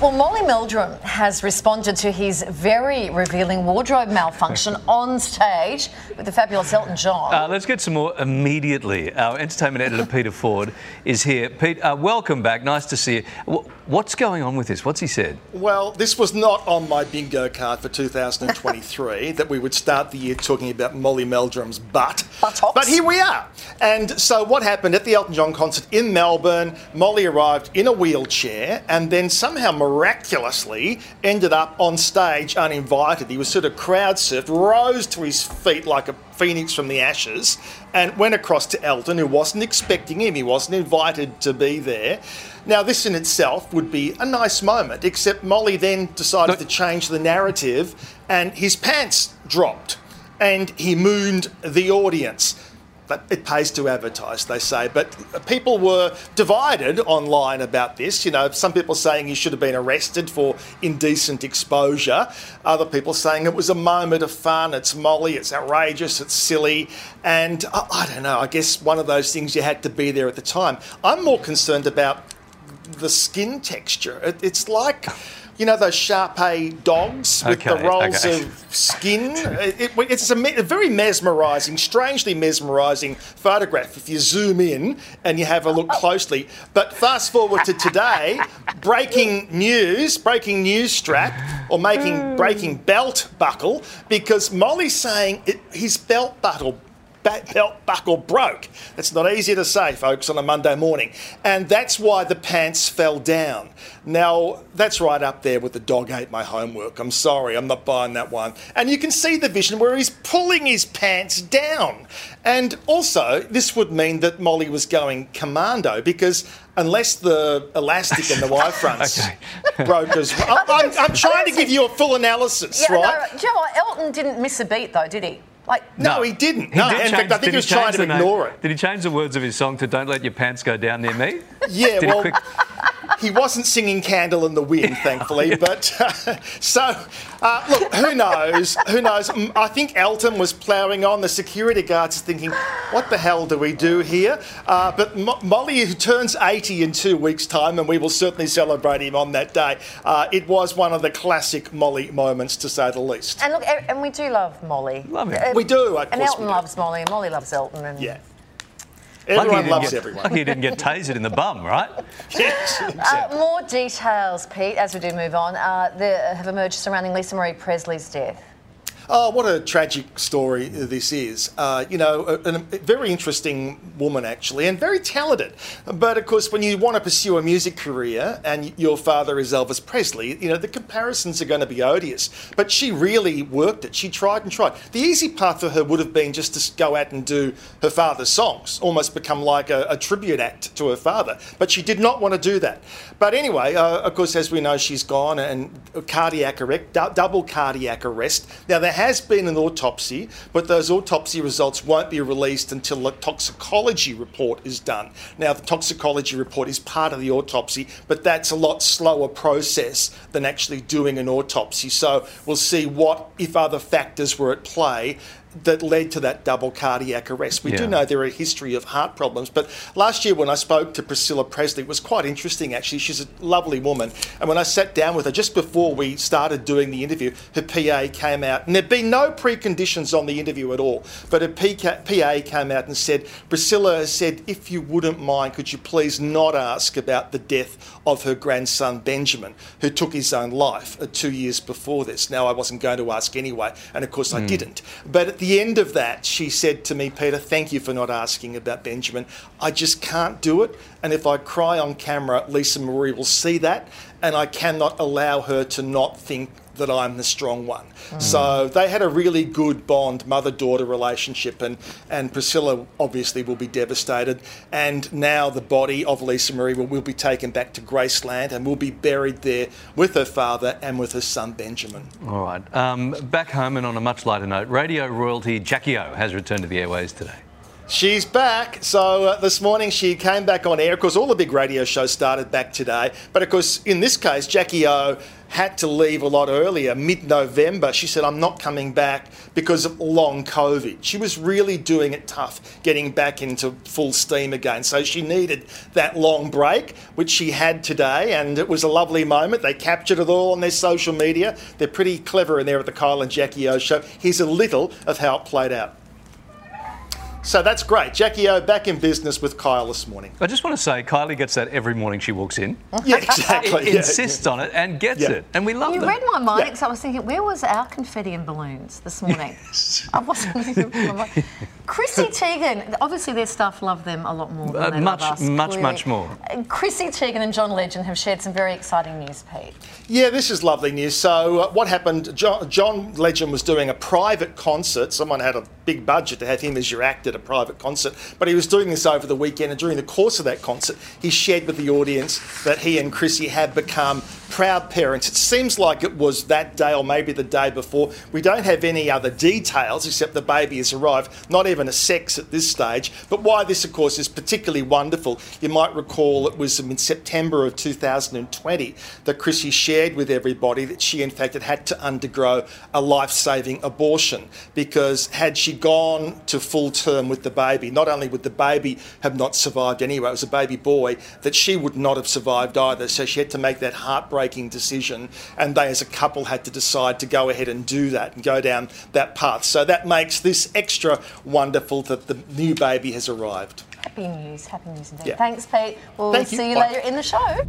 Well, Molly Meldrum has responded to his very revealing wardrobe malfunction on stage with the fabulous Elton John. Uh, let's get some more immediately. Our entertainment editor, Peter Ford, is here. Pete, uh, welcome back. Nice to see you. What's going on with this? What's he said? Well, this was not on my bingo card for 2023 that we would start the year talking about Molly Meldrum's butt. Buttocks. But here we are. And so, what happened at the Elton John concert in Melbourne? Molly arrived in a wheelchair and then somehow miraculously ended up on stage uninvited. He was sort of crowd surfed, rose to his feet like a phoenix from the ashes, and went across to Elton, who wasn't expecting him. He wasn't invited to be there. Now, this in itself would be a nice moment, except Molly then decided to change the narrative, and his pants dropped, and he mooned the audience but it pays to advertise, they say. But people were divided online about this. You know, some people saying he should have been arrested for indecent exposure. Other people saying it was a moment of fun. It's Molly. It's outrageous. It's silly. And I, I don't know. I guess one of those things you had to be there at the time. I'm more concerned about the skin texture. It, it's like you know those Shar Pei dogs with Okay, the rolls okay. of skin. It- it- it's a, me- a very mesmerising, strangely mesmerising photograph if you zoom in and you have a look closely. But fast forward to today, breaking news, breaking news strap, or making breaking belt buckle because Molly's saying it, his belt buckle belt buckle broke. That's not easy to say, folks, on a Monday morning. And that's why the pants fell down. Now, that's right up there with the dog ate my homework. I'm sorry, I'm not buying that one. And you can see the vision where he's pulling his pants down. And also, this would mean that Molly was going commando because unless the elastic and the Y fronts Okay. broke as well. I'm, I'm, I'm trying to give you a full analysis, yeah, right? no, do you know what? Elton didn't miss a beat, though, did he? Like, No, he didn't. He no, did in change- fact, I think he was trying to ignore it. Did he change the words of his song to "Don't let your pants go down near me"? Yeah, well, quick- he wasn't singing "Candle in the Wind," thankfully. But so, uh, look, who knows? Who knows? Mm, I think Elton was ploughing on. The security guards are thinking, "What the hell do we do here?" Uh, but Mo- Molly, who turns 80 in two weeks' time, and we will certainly celebrate him on that day. Uh, it was one of the classic Molly moments, to say the least. and look, and we do love Molly. Love him. Uh, We do, of And course Elton we do. loves Molly, and Molly loves Elton. And Yeah, Lucky he everyone didn't loves get- everyone. Lucky he didn't get tasered in the bum, right? Yes, Uh, more details, Pete, as we do move on, uh, that have emerged surrounding Lisa Marie Presley's death. Oh, what a tragic story this is. Uh, you know, a, a very interesting woman, actually, and very talented. But of course, when you want to pursue a music career and your father is Elvis Presley, you know, the comparisons are going to be odious. But she really worked it. She tried and tried. The easy path for her would have been just to go out and do her father's songs, almost become like a, a tribute act to her father. But she did not want to do that. But anyway, uh, of course, as we know, she's gone and cardiac arrest, dou- double cardiac arrest. Now, there has been an autopsy, but those autopsy results won't be released until the toxicology report is done. Now, the toxicology report is part of the autopsy, but that's a lot slower process than actually doing an autopsy. So we'll see what, if other factors were at play, that led to that double cardiac arrest. We do know there are a history of heart problems, but last year when I spoke to Priscilla Presley, it was quite interesting actually. She's a lovely woman, and when I sat down with her just before we started doing the interview, her PA came out, and there'd been no preconditions on the interview at all, but her PA came out and said, Priscilla said, if you wouldn't mind, could you please not ask about the death of her grandson Benjamin, who took his own life uh, two years before this. Now, I wasn't going to ask anyway, and of course I didn't. But at the end of that, she said to me, Peter, thank you for not asking about Benjamin. I just can't do it. And if I cry on camera, Lisa Marie will see that, and I cannot allow her to not think that I'm the strong one. So they had a really good bond, mother daughter relationship, and, and Priscilla obviously will be devastated. And now the body of Lisa Marie will, will be taken back to Graceland and will be buried there with her father and with her son Benjamin. All right. Um, back home and on a much lighter note, radio royalty Jackie O has returned to the airways today. She's back. So uh, this morning she came back on air. Of course, all the big radio shows started back today. But of course, in this case, Jackie O had to leave a lot earlier, mid November. She said, I'm not coming back because of long COVID. She was really doing it tough getting back into full steam again. So she needed that long break, which she had today. And it was a lovely moment. They captured it all on their social media. They're pretty clever in there at the Kyle and Jackie O show. Here's a little of how it played out. So that's great. Jackie O back in business with Kyle this morning. I just want to say, Kylie gets that every morning she walks in. Yeah, exactly. yeah. Insists on it and gets Yeah. it, and we love it. You them. read my mind Yeah. because I was thinking, where was our confetti and balloons this morning? I wasn't thinking. Of my. Chrissy Teigen, obviously their staff love them a lot more than Uh, they much, love us. much, clearly. much more. Chrissy Teigen and John Legend have shared some very exciting news, Pete. Yeah, this is lovely news. So, uh, what happened? John, John Legend was doing a private concert. Someone had a big budget to have him as your act at a private concert, but he was doing this over the weekend. And during the course of that concert, he shared with the audience that he and Chrissy had become proud parents. It seems like it was that day or maybe the day before. We don't have any other details except the baby has arrived, not even a sex at this stage. But why this, of course, is particularly wonderful, you might recall it was in September of 2020 that Chrissy shared with everybody that she, in fact, had had to undergo a life saving abortion because had she gone to full term with the baby, not only would the baby have not survived anyway, it was a baby boy, that she would not have survived either. So she had to make that decision, and they as a couple had to decide to go ahead and do that and go down that path. So that makes this extra wonderful that the new baby has arrived. Happy news, happy news indeed. Yeah. Thanks, Pete. We'll Thank see you Bye. later in the show.